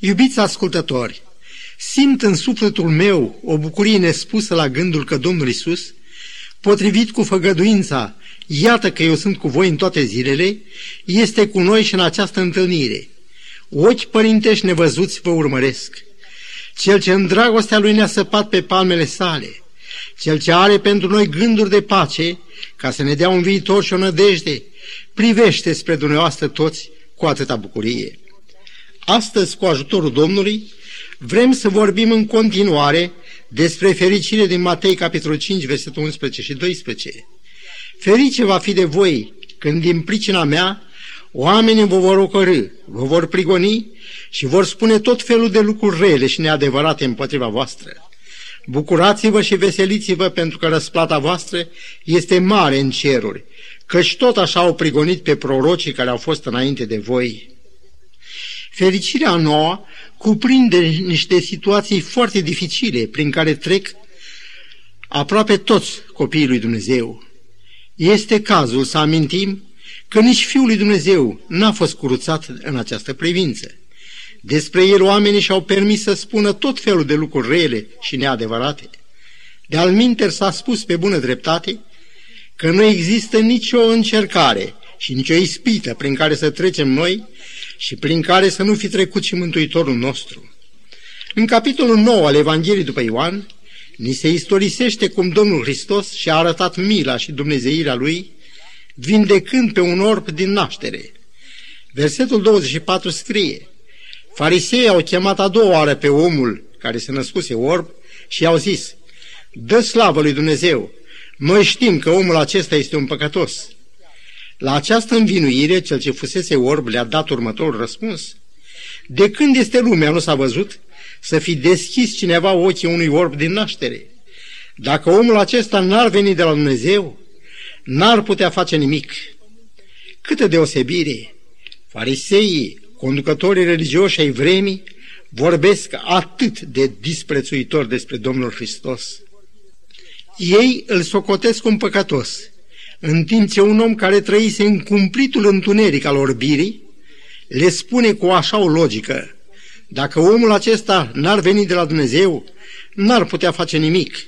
Iubiți ascultători, simt în sufletul meu o bucurie nespusă la gândul că Domnul Isus, potrivit cu făgăduința, iată că eu sunt cu voi în toate zilele, este cu noi și în această întâlnire. Ochi părintești nevăzuți vă urmăresc. Cel ce în dragostea lui ne-a săpat pe palmele sale, cel ce are pentru noi gânduri de pace, ca să ne dea un viitor și o nădejde, privește spre dumneavoastră toți cu atâta bucurie. Astăzi, cu ajutorul Domnului, vrem să vorbim în continuare despre fericire din Matei, capitolul 5, versetul 11 și 12. Ferice va fi de voi când din pricina mea oamenii vă vor ocărâ, vă vor prigoni și vor spune tot felul de lucruri rele și neadevărate împotriva voastră. Bucurați-vă și veseliți-vă pentru că răsplata voastră este mare în ceruri, căci tot așa au prigonit pe prorocii care au fost înainte de voi. Fericirea nouă cuprinde niște situații foarte dificile prin care trec aproape toți copiii lui Dumnezeu. Este cazul să amintim că nici Fiul lui Dumnezeu n-a fost curuțat în această privință. Despre el oamenii și-au permis să spună tot felul de lucruri rele și neadevărate. De-al minter s-a spus pe bună dreptate că nu există nicio încercare și nicio ispită prin care să trecem noi și prin care să nu fi trecut și Mântuitorul nostru. În capitolul 9 al Evangheliei după Ioan, ni se istorisește cum Domnul Hristos și-a arătat mila și dumnezeirea Lui, vindecând pe un orb din naștere. Versetul 24 scrie, Farisei au chemat a doua oară pe omul care se născuse orb și i-au zis, Dă slavă lui Dumnezeu, noi știm că omul acesta este un păcătos. La această învinuire, cel ce fusese orb le-a dat următorul răspuns. De când este lumea, nu s-a văzut să fi deschis cineva ochii unui orb din naștere? Dacă omul acesta n-ar veni de la Dumnezeu, n-ar putea face nimic. Câtă deosebire! Fariseii, conducătorii religioși ai vremii, vorbesc atât de disprețuitor despre Domnul Hristos. Ei îl socotesc un păcătos, în timp ce un om care trăise în cumplitul întuneric al orbirii, le spune cu așa o logică, dacă omul acesta n-ar veni de la Dumnezeu, n-ar putea face nimic.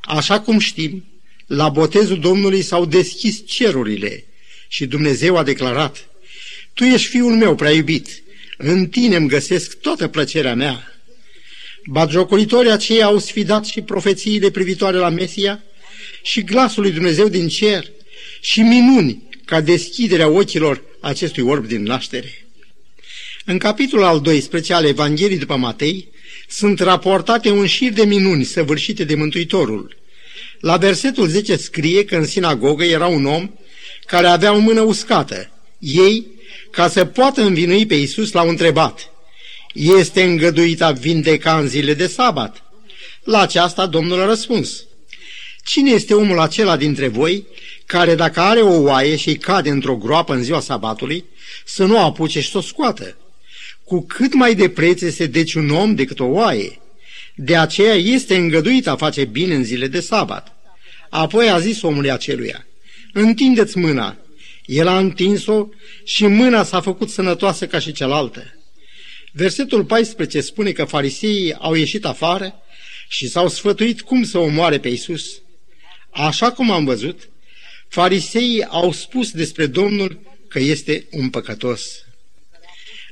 Așa cum știm, la botezul Domnului s-au deschis cerurile și Dumnezeu a declarat, Tu ești fiul meu prea iubit, în tine îmi găsesc toată plăcerea mea. Batjocoritorii aceia au sfidat și profețiile privitoare la Mesia și glasul lui Dumnezeu din cer și minuni ca deschiderea ochilor acestui orb din naștere. În capitolul al 12 al Evangheliei după Matei sunt raportate un șir de minuni săvârșite de Mântuitorul. La versetul 10 scrie că în sinagogă era un om care avea o mână uscată. Ei, ca să poată învinui pe Iisus, l-au întrebat – este îngăduit a vindeca în zile de sabat? La aceasta Domnul a răspuns. Cine este omul acela dintre voi care dacă are o oaie și cade într-o groapă în ziua sabatului, să nu o apuce și să o scoată? Cu cât mai de preț este deci un om decât o oaie. De aceea este îngăduit a face bine în zile de sabat. Apoi a zis omului aceluia, întindeți mâna. El a întins-o și mâna s-a făcut sănătoasă ca și cealaltă. Versetul 14 spune că fariseii au ieșit afară și s-au sfătuit cum să omoare pe Isus. Așa cum am văzut, fariseii au spus despre Domnul că este un păcătos.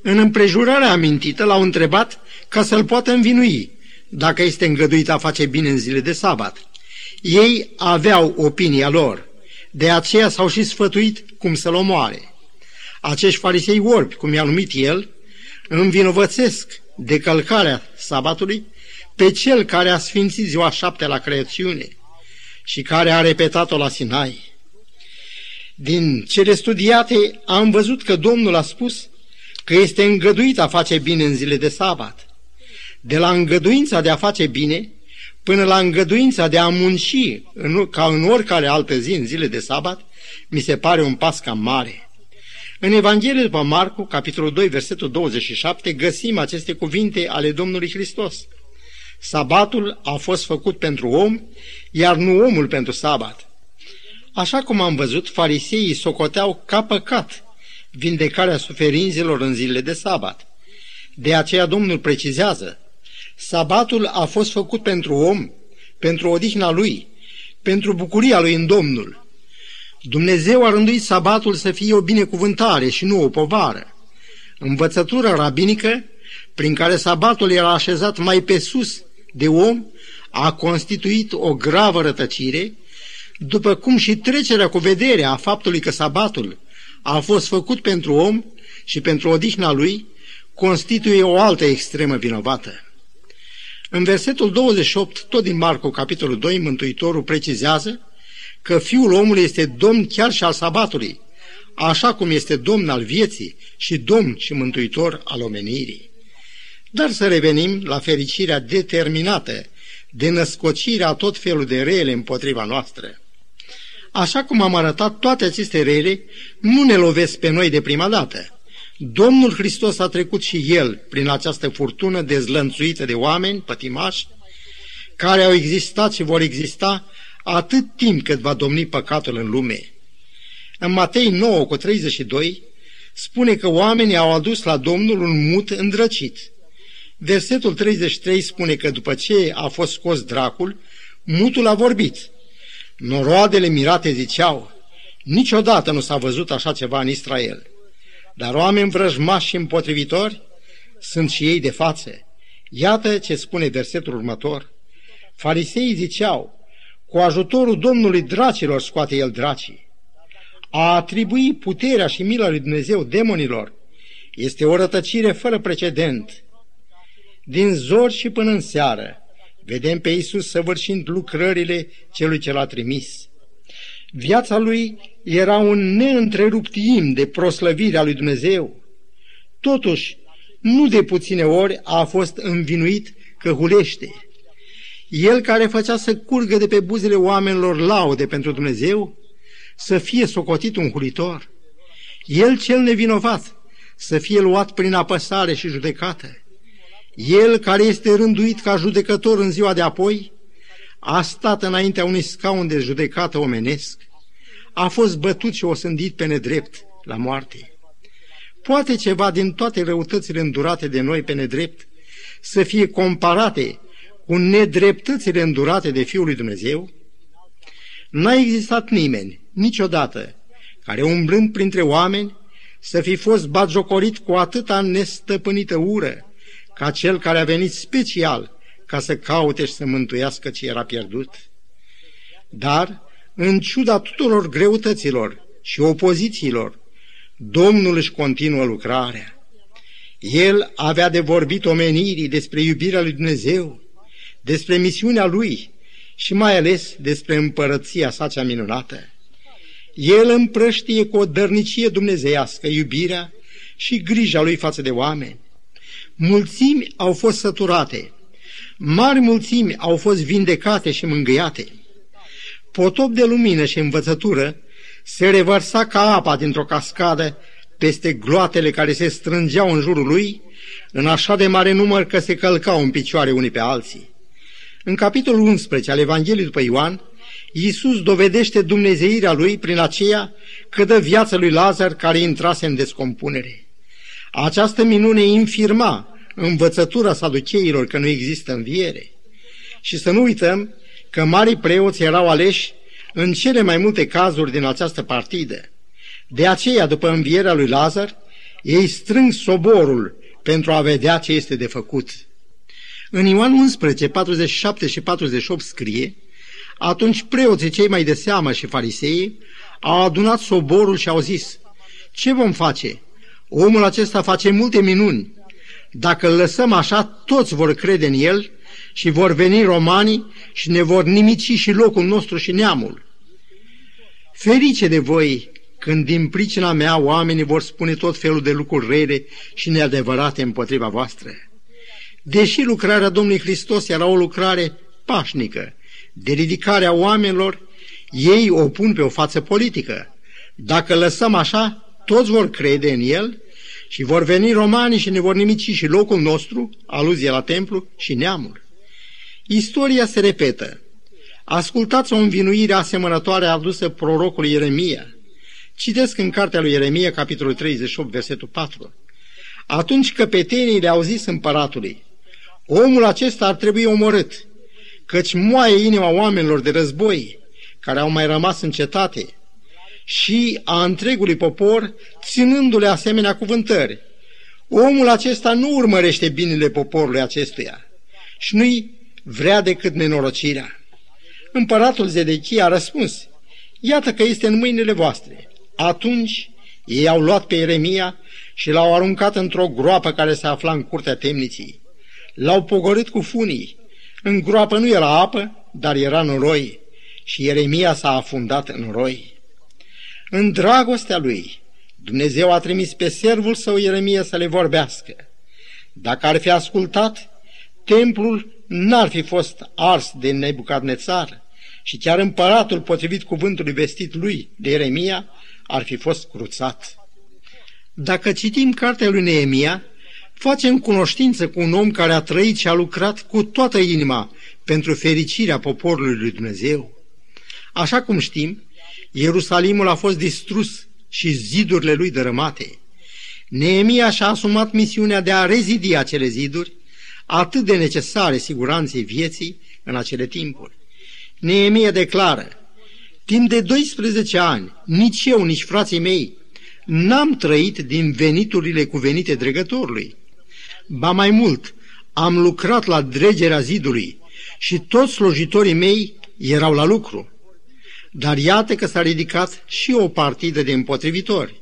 În împrejurarea amintită l-au întrebat ca să-l poată învinui, dacă este îngăduit a face bine în zile de sabat. Ei aveau opinia lor, de aceea s-au și sfătuit cum să-l omoare. Acești farisei orbi, cum i-a numit el, învinovățesc de călcarea sabatului pe cel care a sfințit ziua șapte la creațiune și care a repetat-o la Sinai. Din cele studiate am văzut că Domnul a spus că este îngăduit a face bine în zile de sabat. De la îngăduința de a face bine până la îngăduința de a munci în, ca în oricare altă zi în zile de sabat, mi se pare un pas cam mare. În Evanghelie după Marcu, capitolul 2, versetul 27, găsim aceste cuvinte ale Domnului Hristos. Sabatul a fost făcut pentru om, iar nu omul pentru sabat. Așa cum am văzut, fariseii socoteau ca păcat vindecarea suferințelor în zilele de sabat. De aceea Domnul precizează, sabatul a fost făcut pentru om, pentru odihna lui, pentru bucuria lui în Domnul. Dumnezeu a rânduit sabatul să fie o binecuvântare și nu o povară. Învățătura rabinică, prin care sabatul era așezat mai pe sus de om, a constituit o gravă rătăcire, după cum și trecerea cu vederea a faptului că sabatul a fost făcut pentru om și pentru odihna lui, constituie o altă extremă vinovată. În versetul 28, tot din Marco, capitolul 2, Mântuitorul precizează că Fiul omului este domn chiar și al sabatului, așa cum este domn al vieții și domn și mântuitor al omenirii. Dar să revenim la fericirea determinată de născocirea tot felul de rele împotriva noastră. Așa cum am arătat, toate aceste rele nu ne lovesc pe noi de prima dată. Domnul Hristos a trecut și El prin această furtună dezlănțuită de oameni pătimași, care au existat și vor exista atât timp cât va domni păcatul în lume. În Matei 9 cu 32 spune că oamenii au adus la Domnul un mut îndrăcit. Versetul 33 spune că după ce a fost scos dracul, mutul a vorbit. Noroadele mirate ziceau, niciodată nu s-a văzut așa ceva în Israel. Dar oameni vrăjmași și împotrivitori sunt și ei de față. Iată ce spune versetul următor. Fariseii ziceau, cu ajutorul Domnului dracilor scoate el dracii. A atribui puterea și mila lui Dumnezeu demonilor este o rătăcire fără precedent. Din zor și până în seară, vedem pe Iisus săvârșind lucrările celui ce l-a trimis. Viața lui era un neîntrerupt im de proslăvire a lui Dumnezeu. Totuși, nu de puține ori a fost învinuit că hulește. El care făcea să curgă de pe buzele oamenilor laude pentru Dumnezeu, să fie socotit un hulitor. El cel nevinovat, să fie luat prin apăsare și judecată. El care este rânduit ca judecător în ziua de apoi, a stat înaintea unui scaun de judecată omenesc, a fost bătut și osândit pe nedrept la moarte. Poate ceva din toate răutățile îndurate de noi pe nedrept să fie comparate cu nedreptățile îndurate de Fiul lui Dumnezeu? N-a existat nimeni, niciodată, care umblând printre oameni să fi fost batjocorit cu atâta nestăpânită ură, ca cel care a venit special ca să caute și să mântuiască ce era pierdut. Dar, în ciuda tuturor greutăților și opozițiilor, Domnul își continuă lucrarea. El avea de vorbit omenirii despre iubirea lui Dumnezeu, despre misiunea lui și mai ales despre împărăția sa cea minunată. El împrăștie cu o dărnicie dumnezeiască iubirea și grija lui față de oameni. Mulțimi au fost săturate, mari mulțimi au fost vindecate și mângâiate. Potop de lumină și învățătură se revărsa ca apa dintr-o cascadă peste gloatele care se strângeau în jurul lui, în așa de mare număr că se călcau în picioare unii pe alții. În capitolul 11 al Evangheliei după Ioan, Iisus dovedește dumnezeirea lui prin aceea că dă viața lui Lazar care intrase în descompunere. Această minune infirma învățătura saducheilor că nu există înviere. Și să nu uităm că marii preoți erau aleși în cele mai multe cazuri din această partidă. De aceea, după învierea lui Lazar, ei strâng soborul pentru a vedea ce este de făcut. În Ioan 11, 47 și 48 scrie, atunci preoții cei mai de seamă și farisei au adunat soborul și au zis, ce vom face? Omul acesta face multe minuni. Dacă îl lăsăm așa, toți vor crede în el și vor veni romanii și ne vor nimici și locul nostru și neamul. Ferice de voi când din pricina mea oamenii vor spune tot felul de lucruri rele și neadevărate împotriva voastră. Deși lucrarea Domnului Hristos era o lucrare pașnică, de ridicare a oamenilor, ei o pun pe o față politică. Dacă lăsăm așa, toți vor crede în el și vor veni romanii și ne vor nimici și locul nostru, aluzie la templu, și neamul. Istoria se repetă. Ascultați o învinuire asemănătoare adusă prorocului Ieremia. Citesc în cartea lui Ieremia, capitolul 38, versetul 4. Atunci căpetenii le-au zis împăratului, omul acesta ar trebui omorât, căci moaie inima oamenilor de război, care au mai rămas în cetate, și a întregului popor, ținându-le asemenea cuvântări. Omul acesta nu urmărește binele poporului acestuia și nu-i vrea decât nenorocirea. Împăratul Zedechia a răspuns, iată că este în mâinile voastre. Atunci ei au luat pe Ieremia și l-au aruncat într-o groapă care se afla în curtea temniții. L-au pogorât cu funii. În groapă nu era apă, dar era noroi și Ieremia s-a afundat în roi. În dragostea lui, Dumnezeu a trimis pe servul său Ieremia să le vorbească. Dacă ar fi ascultat, templul n-ar fi fost ars de Nebucadnețar și chiar împăratul, potrivit cuvântului vestit lui de Ieremia, ar fi fost cruțat. Dacă citim cartea lui Neemia, facem cunoștință cu un om care a trăit și a lucrat cu toată inima pentru fericirea poporului lui Dumnezeu. Așa cum știm, Ierusalimul a fost distrus și zidurile lui dărâmate. Neemia și-a asumat misiunea de a rezidi acele ziduri, atât de necesare siguranței vieții în acele timpuri. Neemia declară, timp de 12 ani, nici eu, nici frații mei, n-am trăit din veniturile cuvenite dregătorului. Ba mai mult, am lucrat la dregerea zidului și toți slujitorii mei erau la lucru. Dar iată că s-a ridicat și o partidă de împotrivitori.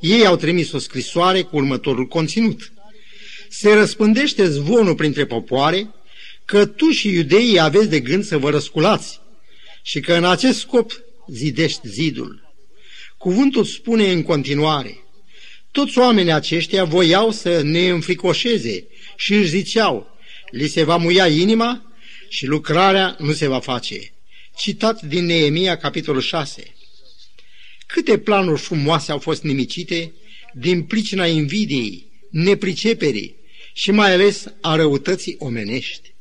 Ei au trimis o scrisoare cu următorul conținut. Se răspândește zvonul printre popoare că tu și iudeii aveți de gând să vă răsculați și că în acest scop zidești zidul. Cuvântul spune în continuare, toți oamenii aceștia voiau să ne înfricoșeze și își ziceau, li se va muia inima și lucrarea nu se va face citat din Neemia, capitolul 6. Câte planuri frumoase au fost nimicite din pricina invidiei, nepriceperii și mai ales a răutății omenești.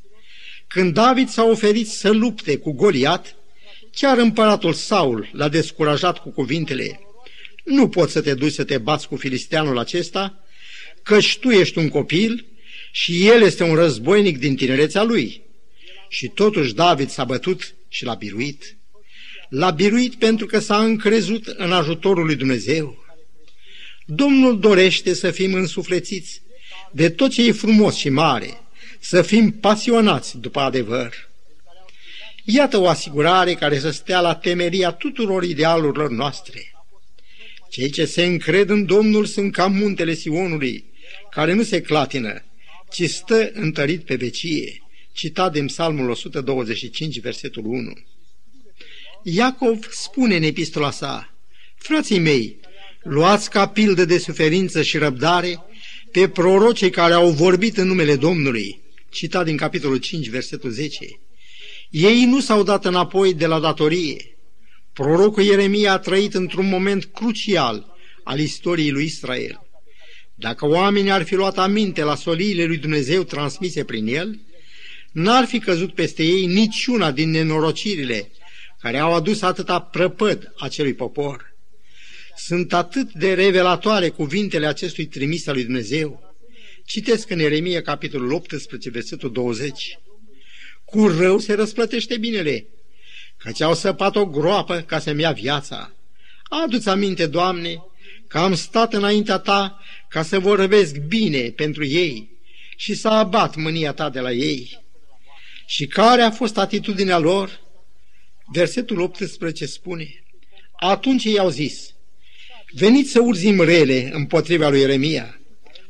Când David s-a oferit să lupte cu Goliat, chiar împăratul Saul l-a descurajat cu cuvintele Nu poți să te duci să te bați cu filisteanul acesta, căci tu ești un copil și el este un războinic din tinerețea lui. Și totuși David s-a bătut și l-a biruit. L-a biruit pentru că s-a încrezut în ajutorul lui Dumnezeu. Domnul dorește să fim însuflețiți de tot ce e frumos și mare, să fim pasionați după adevăr. Iată o asigurare care să stea la temeria tuturor idealurilor noastre. Cei ce se încred în Domnul sunt ca muntele Sionului, care nu se clatină, ci stă întărit pe vecie citat din Psalmul 125, versetul 1. Iacov spune în epistola sa, Frații mei, luați ca pildă de suferință și răbdare pe prorocii care au vorbit în numele Domnului, citat din capitolul 5, versetul 10. Ei nu s-au dat înapoi de la datorie. Prorocul Ieremia a trăit într-un moment crucial al istoriei lui Israel. Dacă oamenii ar fi luat aminte la soliile lui Dumnezeu transmise prin el, n-ar fi căzut peste ei niciuna din nenorocirile care au adus atâta prăpăd acelui popor. Sunt atât de revelatoare cuvintele acestui trimis al lui Dumnezeu. Citesc în Eremia, capitolul 18, versetul 20. Cu rău se răsplătește binele, căci au săpat o groapă ca să-mi ia viața. Adu-ți aminte, Doamne, că am stat înaintea Ta ca să vorbesc bine pentru ei și să abat mânia Ta de la ei. Și care a fost atitudinea lor? Versetul 18 spune, atunci ei au zis, veniți să urzim rele împotriva lui Ieremia,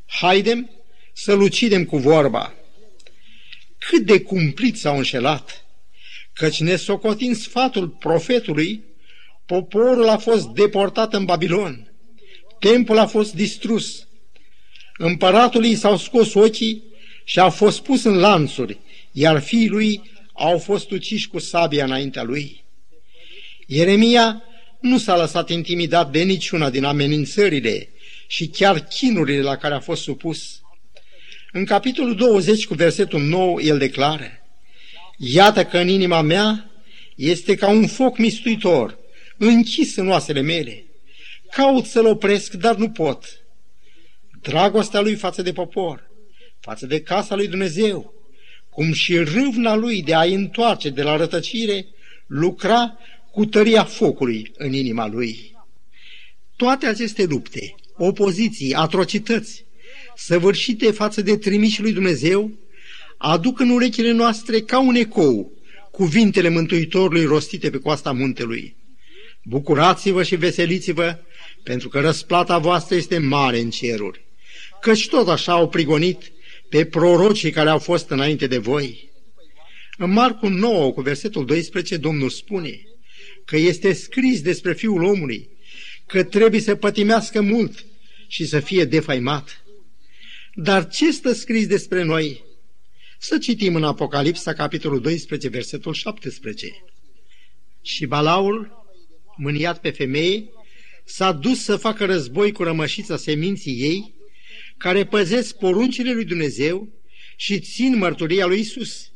haidem să-l ucidem cu vorba. Cât de cumplit s-au înșelat, căci nesocotind sfatul profetului, poporul a fost deportat în Babilon, templul a fost distrus, împăratul i s-au scos ochii și a fost pus în lanțuri, iar fiii lui au fost uciși cu sabia înaintea lui. Ieremia nu s-a lăsat intimidat de niciuna din amenințările și chiar chinurile la care a fost supus. În capitolul 20 cu versetul 9 el declară Iată că în inima mea este ca un foc mistuitor, închis în oasele mele. Caut să-l opresc, dar nu pot. dragostea lui față de popor, față de casa lui Dumnezeu, cum și râvna lui de a întoarce de la rătăcire, lucra cu tăria focului în inima lui. Toate aceste lupte, opoziții, atrocități, săvârșite față de trimișii lui Dumnezeu, aduc în urechile noastre ca un ecou cuvintele Mântuitorului rostite pe coasta muntelui. Bucurați-vă și veseliți-vă, pentru că răsplata voastră este mare în ceruri, căci tot așa au prigonit pe prorocii care au fost înainte de voi. În Marcu 9, cu versetul 12, Domnul spune că este scris despre Fiul omului, că trebuie să pătimească mult și să fie defaimat. Dar ce stă scris despre noi? Să citim în Apocalipsa, capitolul 12, versetul 17. Și Balaul, mâniat pe femeie, s-a dus să facă război cu rămășița seminții ei, care păzesc poruncile lui Dumnezeu și țin mărturia lui Isus.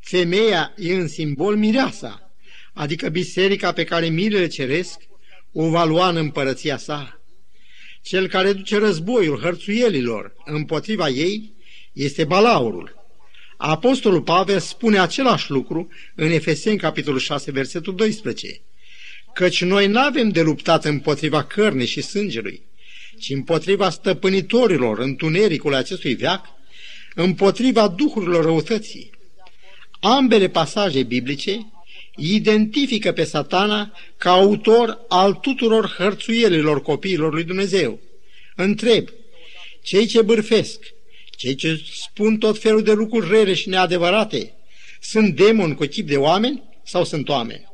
Femeia e în simbol mireasa, adică biserica pe care mirele ceresc o va lua în împărăția sa. Cel care duce războiul hărțuielilor împotriva ei este balaurul. Apostolul Pavel spune același lucru în Efeseni, capitolul 6, versetul 12. Căci noi nu avem de luptat împotriva cărnii și sângelui, ci împotriva stăpânitorilor întunericul acestui veac, împotriva duhurilor răutății. Ambele pasaje biblice identifică pe satana ca autor al tuturor hărțuielilor copiilor lui Dumnezeu. Întreb, cei ce bârfesc, cei ce spun tot felul de lucruri rele și neadevărate, sunt demoni cu chip de oameni sau sunt oameni?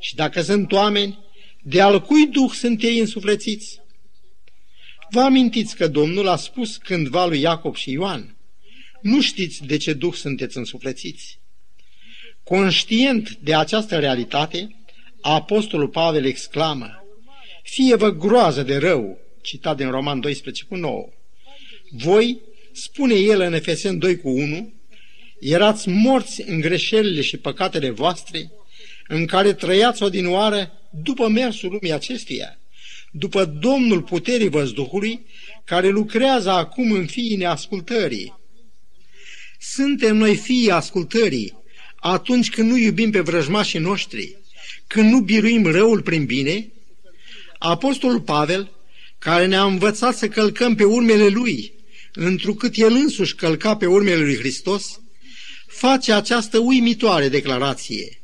Și dacă sunt oameni, de al cui duh sunt ei însuflețiți? Vă amintiți că Domnul a spus cândva lui Iacob și Ioan, nu știți de ce duh sunteți însuflețiți? Conștient de această realitate, Apostolul Pavel exclamă, Fie vă groază de rău, citat din Roman 12 cu 9. Voi, spune el în Efesen 2 cu 1, erați morți în greșelile și păcatele voastre, în care trăiați odinoară după mersul lumii acesteia, după Domnul puterii văzduhului, care lucrează acum în fiii neascultării. Suntem noi fiii ascultării, atunci când nu iubim pe vrăjmașii noștri, când nu biruim răul prin bine, Apostolul Pavel, care ne-a învățat să călcăm pe urmele lui, întrucât el însuși călca pe urmele lui Hristos, face această uimitoare declarație.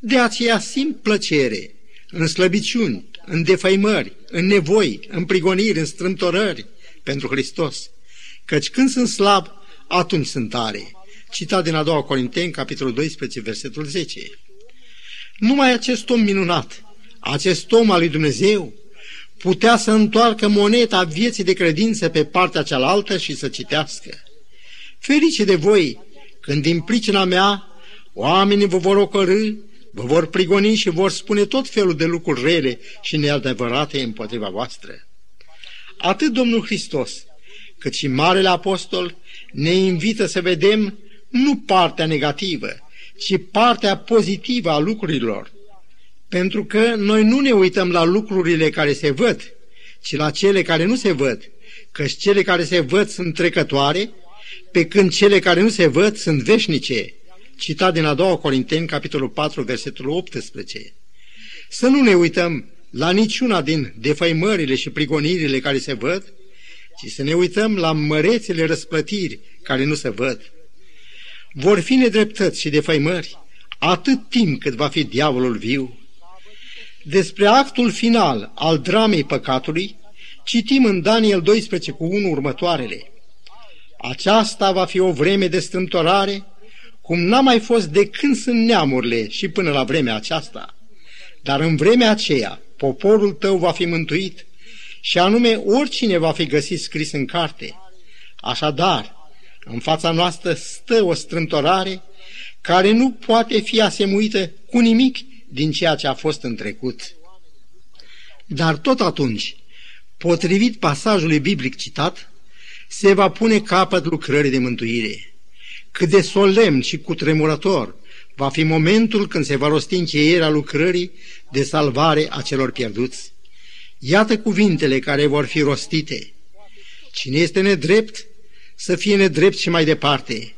De aceea simt plăcere în slăbiciuni, în defăimări, în nevoi, în prigoniri, în strâmtorări pentru Hristos, căci când sunt slab, atunci sunt tare citat din a doua Corinteni, capitolul 12, versetul 10. Numai acest om minunat, acest om al lui Dumnezeu, putea să întoarcă moneta vieții de credință pe partea cealaltă și să citească. Ferice de voi, când din pricina mea oamenii vă vor ocărâ, vă vor prigoni și vor spune tot felul de lucruri rele și neadevărate împotriva voastră. Atât Domnul Hristos, cât și Marele Apostol ne invită să vedem nu partea negativă, ci partea pozitivă a lucrurilor. Pentru că noi nu ne uităm la lucrurile care se văd, ci la cele care nu se văd, căci cele care se văd sunt trecătoare, pe când cele care nu se văd sunt veșnice. Citat din a doua Corinteni, capitolul 4, versetul 18. Să nu ne uităm la niciuna din defăimările și prigonirile care se văd, ci să ne uităm la mărețele răsplătiri care nu se văd vor fi nedreptăți și defăimări atât timp cât va fi diavolul viu. Despre actul final al dramei păcatului, citim în Daniel 12 cu 1 următoarele. Aceasta va fi o vreme de strâmtorare, cum n-a mai fost de când sunt neamurile și până la vremea aceasta. Dar în vremea aceea, poporul tău va fi mântuit și anume oricine va fi găsit scris în carte. Așadar, în fața noastră stă o strâmtorare care nu poate fi asemuită cu nimic din ceea ce a fost în trecut. Dar tot atunci, potrivit pasajului biblic citat, se va pune capăt lucrării de mântuire. Cât de solemn și cutremurător va fi momentul când se va rosti încheierea lucrării de salvare a celor pierduți. Iată cuvintele care vor fi rostite – Cine este nedrept, să fie nedrept și mai departe.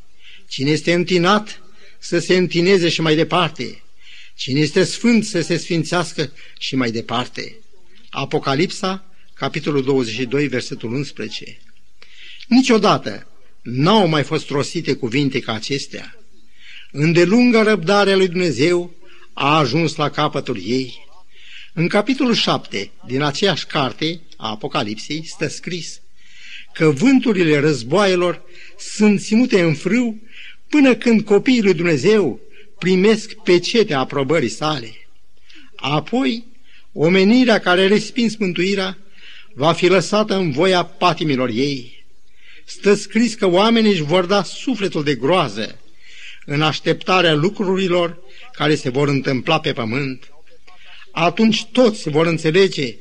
Cine este întinat, să se întineze și mai departe. Cine este sfânt, să se sfințească și mai departe. Apocalipsa, capitolul 22, versetul 11. Niciodată n-au mai fost rostite cuvinte ca acestea. Îndelunga răbdarea lui Dumnezeu a ajuns la capătul ei. În capitolul 7 din aceeași carte a Apocalipsei stă scris că vânturile războaielor sunt ținute în frâu până când copiii lui Dumnezeu primesc pecetea aprobării sale. Apoi, omenirea care respins mântuirea va fi lăsată în voia patimilor ei. Stă scris că oamenii își vor da sufletul de groază în așteptarea lucrurilor care se vor întâmpla pe pământ. Atunci toți vor înțelege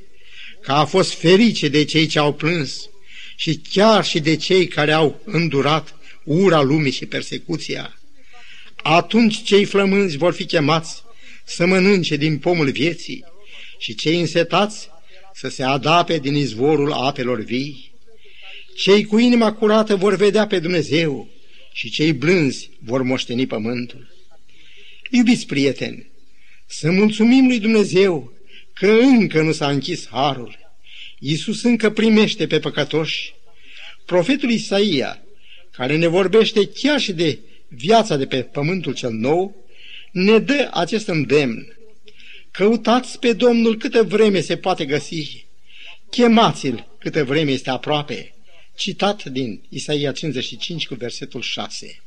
că a fost ferice de cei ce au plâns și chiar și de cei care au îndurat ura lumii și persecuția. Atunci cei flămânzi vor fi chemați să mănânce din pomul vieții și cei însetați să se adape din izvorul apelor vii. Cei cu inima curată vor vedea pe Dumnezeu și cei blânzi vor moșteni pământul. Iubiți prieteni, să mulțumim lui Dumnezeu că încă nu s-a închis harul. Iisus încă primește pe păcătoși. Profetul Isaia, care ne vorbește chiar și de viața de pe pământul cel nou, ne dă acest îndemn. Căutați pe Domnul câtă vreme se poate găsi, chemați-l câtă vreme este aproape. Citat din Isaia 55 cu versetul 6.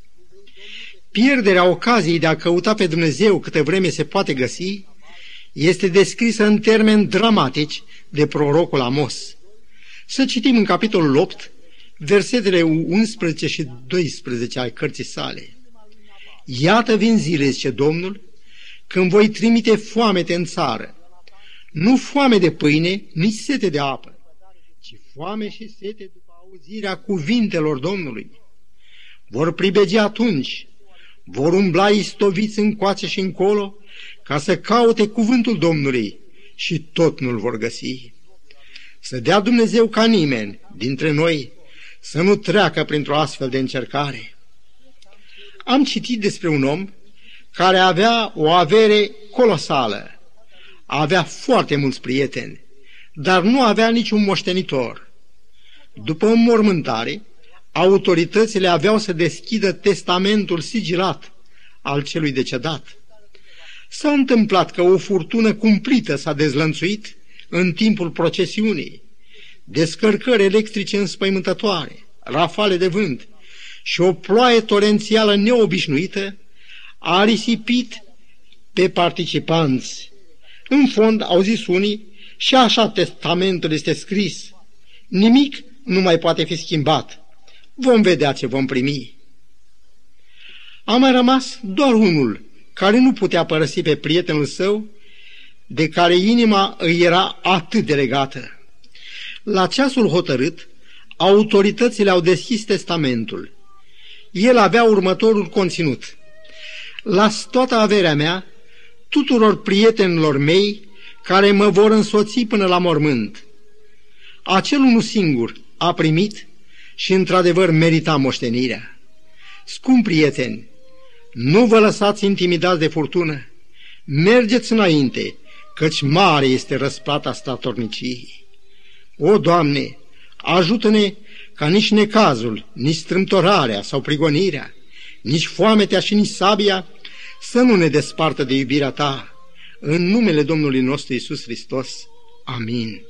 Pierderea ocaziei de a căuta pe Dumnezeu câtă vreme se poate găsi este descrisă în termeni dramatici de prorocul Amos. Să citim în capitolul 8 versetele 11 și 12 al cărții sale. Iată vin zile, zice Domnul, când voi trimite foamete în țară. Nu foame de pâine, nici sete de apă, ci foame și sete după auzirea cuvintelor Domnului. Vor pribegi atunci, vor umbla istoviți încoace și încolo, ca să caute cuvântul Domnului și tot nu-l vor găsi. Să dea Dumnezeu ca nimeni dintre noi să nu treacă printr-o astfel de încercare. Am citit despre un om care avea o avere colosală, avea foarte mulți prieteni, dar nu avea niciun moștenitor. După înmormântare, autoritățile aveau să deschidă testamentul sigilat al celui decedat. S-a întâmplat că o furtună cumplită s-a dezlănțuit în timpul procesiunii descărcări electrice înspăimântătoare, rafale de vânt și o ploaie torențială neobișnuită a risipit pe participanți. În fond, au zis unii, și așa testamentul este scris. Nimic nu mai poate fi schimbat. Vom vedea ce vom primi. A mai rămas doar unul care nu putea părăsi pe prietenul său, de care inima îi era atât de legată. La ceasul hotărât, autoritățile au deschis testamentul. El avea următorul conținut. Las toată averea mea tuturor prietenilor mei care mă vor însoți până la mormânt. Acel unul singur a primit și într-adevăr merita moștenirea. Scump prieteni, nu vă lăsați intimidați de furtună, mergeți înainte, căci mare este răsplata statorniciei. O, Doamne, ajută-ne ca nici necazul, nici strâmtorarea sau prigonirea, nici foametea și nici sabia să nu ne despartă de iubirea Ta. În numele Domnului nostru Isus Hristos. Amin.